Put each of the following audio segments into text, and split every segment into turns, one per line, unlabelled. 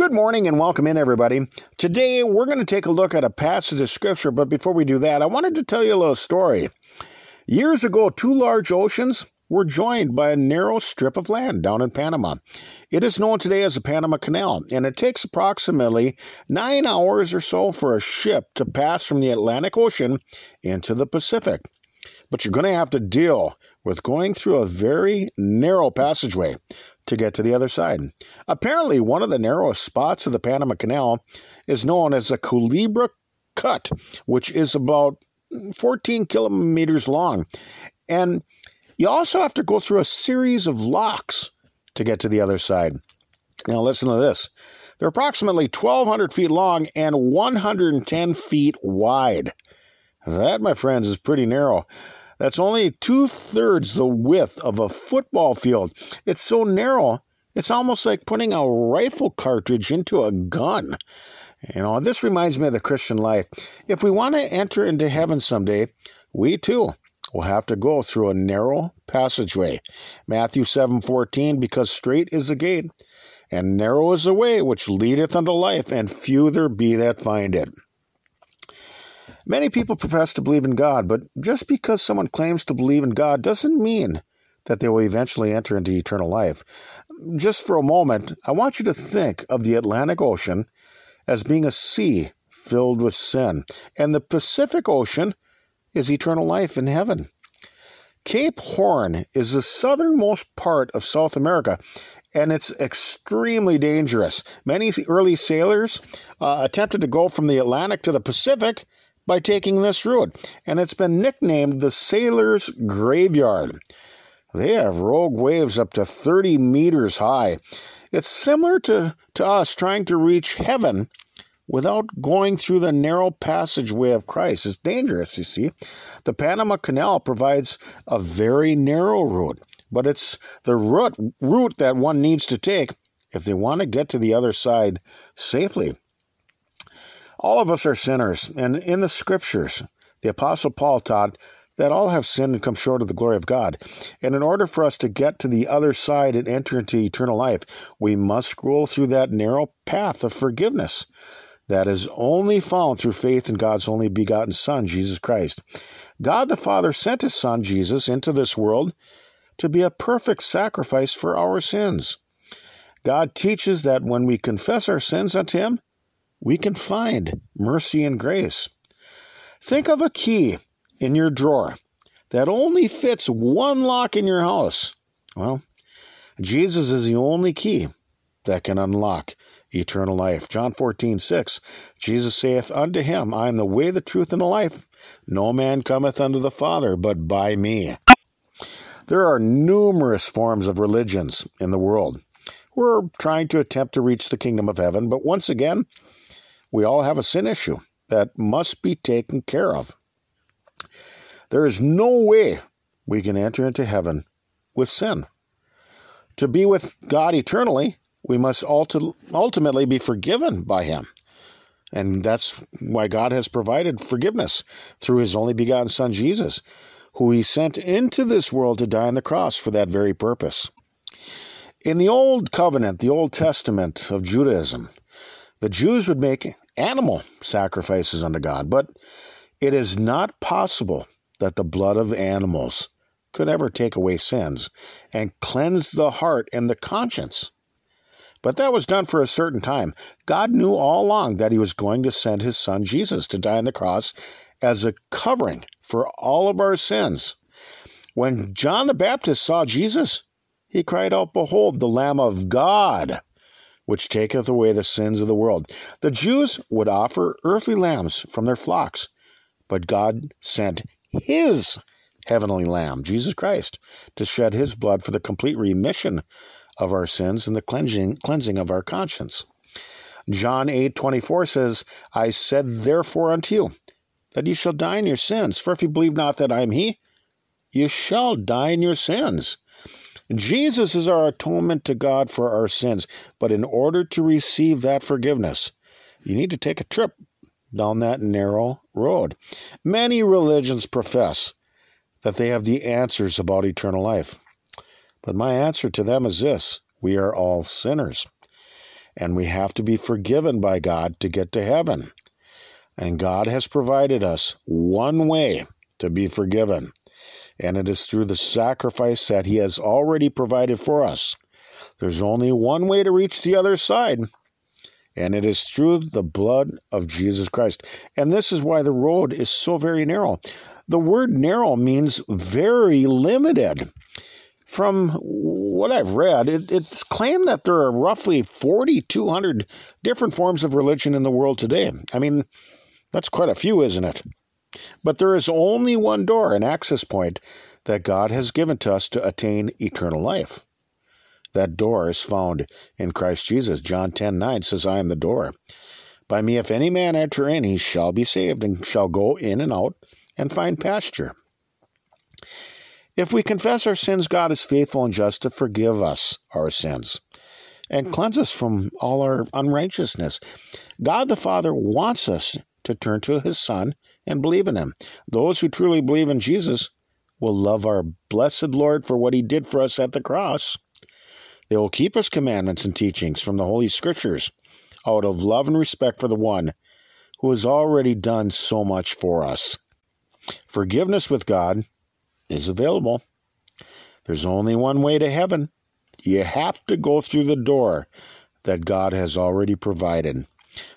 Good morning and welcome in, everybody. Today we're going to take a look at a passage of Scripture, but before we do that, I wanted to tell you a little story. Years ago, two large oceans were joined by a narrow strip of land down in Panama. It is known today as the Panama Canal, and it takes approximately nine hours or so for a ship to pass from the Atlantic Ocean into the Pacific. But you're going to have to deal with going through a very narrow passageway to get to the other side. Apparently, one of the narrowest spots of the Panama Canal is known as the Culebra Cut, which is about 14 kilometers long. And you also have to go through a series of locks to get to the other side. Now, listen to this. They're approximately 1,200 feet long and 110 feet wide. That, my friends, is pretty narrow. That's only two thirds the width of a football field. It's so narrow, it's almost like putting a rifle cartridge into a gun. You know, this reminds me of the Christian life. If we want to enter into heaven someday, we too will have to go through a narrow passageway. Matthew 7:14 because straight is the gate and narrow is the way which leadeth unto life and few there be that find it. Many people profess to believe in God, but just because someone claims to believe in God doesn't mean that they will eventually enter into eternal life. Just for a moment, I want you to think of the Atlantic Ocean as being a sea filled with sin, and the Pacific Ocean is eternal life in heaven. Cape Horn is the southernmost part of South America, and it's extremely dangerous. Many early sailors uh, attempted to go from the Atlantic to the Pacific by taking this route, and it's been nicknamed the Sailor's Graveyard. They have rogue waves up to 30 meters high. It's similar to, to us trying to reach heaven without going through the narrow passageway of Christ. It's dangerous, you see. The Panama Canal provides a very narrow route, but it's the route, route that one needs to take if they want to get to the other side safely. All of us are sinners, and in the scriptures, the Apostle Paul taught that all have sinned and come short of the glory of God. And in order for us to get to the other side and enter into eternal life, we must scroll through that narrow path of forgiveness that is only found through faith in God's only begotten Son, Jesus Christ. God the Father sent his Son, Jesus, into this world to be a perfect sacrifice for our sins. God teaches that when we confess our sins unto him, we can find mercy and grace. Think of a key in your drawer that only fits one lock in your house. Well, Jesus is the only key that can unlock eternal life. John 14, 6. Jesus saith unto him, I am the way, the truth, and the life. No man cometh unto the Father but by me. There are numerous forms of religions in the world. We're trying to attempt to reach the kingdom of heaven, but once again, we all have a sin issue that must be taken care of. There is no way we can enter into heaven with sin. To be with God eternally, we must ultimately be forgiven by Him. And that's why God has provided forgiveness through His only begotten Son, Jesus, who He sent into this world to die on the cross for that very purpose. In the Old Covenant, the Old Testament of Judaism, the Jews would make animal sacrifices unto God, but it is not possible that the blood of animals could ever take away sins and cleanse the heart and the conscience. But that was done for a certain time. God knew all along that He was going to send His Son Jesus to die on the cross as a covering for all of our sins. When John the Baptist saw Jesus, he cried out, Behold, the Lamb of God which taketh away the sins of the world. The Jews would offer earthly lambs from their flocks, but God sent his heavenly lamb, Jesus Christ, to shed his blood for the complete remission of our sins and the cleansing, cleansing of our conscience. John 8 24 says, I said therefore unto you, that ye shall die in your sins. For if you believe not that I am he, you shall die in your sins. Jesus is our atonement to God for our sins. But in order to receive that forgiveness, you need to take a trip down that narrow road. Many religions profess that they have the answers about eternal life. But my answer to them is this we are all sinners. and we have to be forgiven by God to get to heaven. And God has provided us one way to be forgiven, and it is through the sacrifice that He has already provided for us. There's only one way to reach the other side, and it is through the blood of Jesus Christ. And this is why the road is so very narrow. The word narrow means very limited. From what I've read, it, it's claimed that there are roughly 4,200 different forms of religion in the world today. I mean, that's quite a few, isn't it? But there is only one door, an access point, that God has given to us to attain eternal life. That door is found in Christ Jesus. John 10 9 says, I am the door. By me, if any man enter in, he shall be saved, and shall go in and out and find pasture. If we confess our sins, God is faithful and just to forgive us our sins and cleanse us from all our unrighteousness. God the Father wants us to turn to his Son and believe in him. Those who truly believe in Jesus will love our blessed Lord for what he did for us at the cross. They will keep his commandments and teachings from the Holy Scriptures out of love and respect for the one who has already done so much for us. Forgiveness with God is available. There's only one way to heaven. You have to go through the door that God has already provided.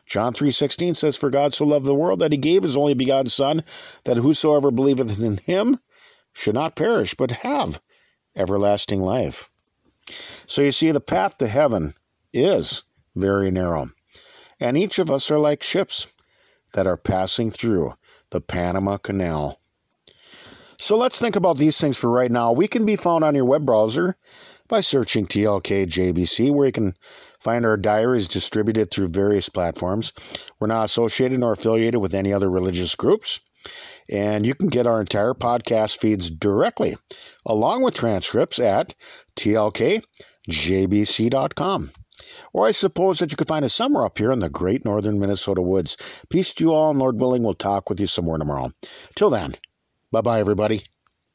John 3:16 says for God so loved the world that he gave his only begotten son that whosoever believeth in him should not perish but have everlasting life. So you see the path to heaven is very narrow. And each of us are like ships that are passing through the Panama Canal. So let's think about these things for right now. We can be found on your web browser by searching TLK JBC, where you can find our diaries distributed through various platforms. We're not associated nor affiliated with any other religious groups. And you can get our entire podcast feeds directly, along with transcripts at tlkjbc.com. Or I suppose that you could find us somewhere up here in the great northern Minnesota woods. Peace to you all, and Lord willing, we'll talk with you some more tomorrow. Till then, bye bye, everybody.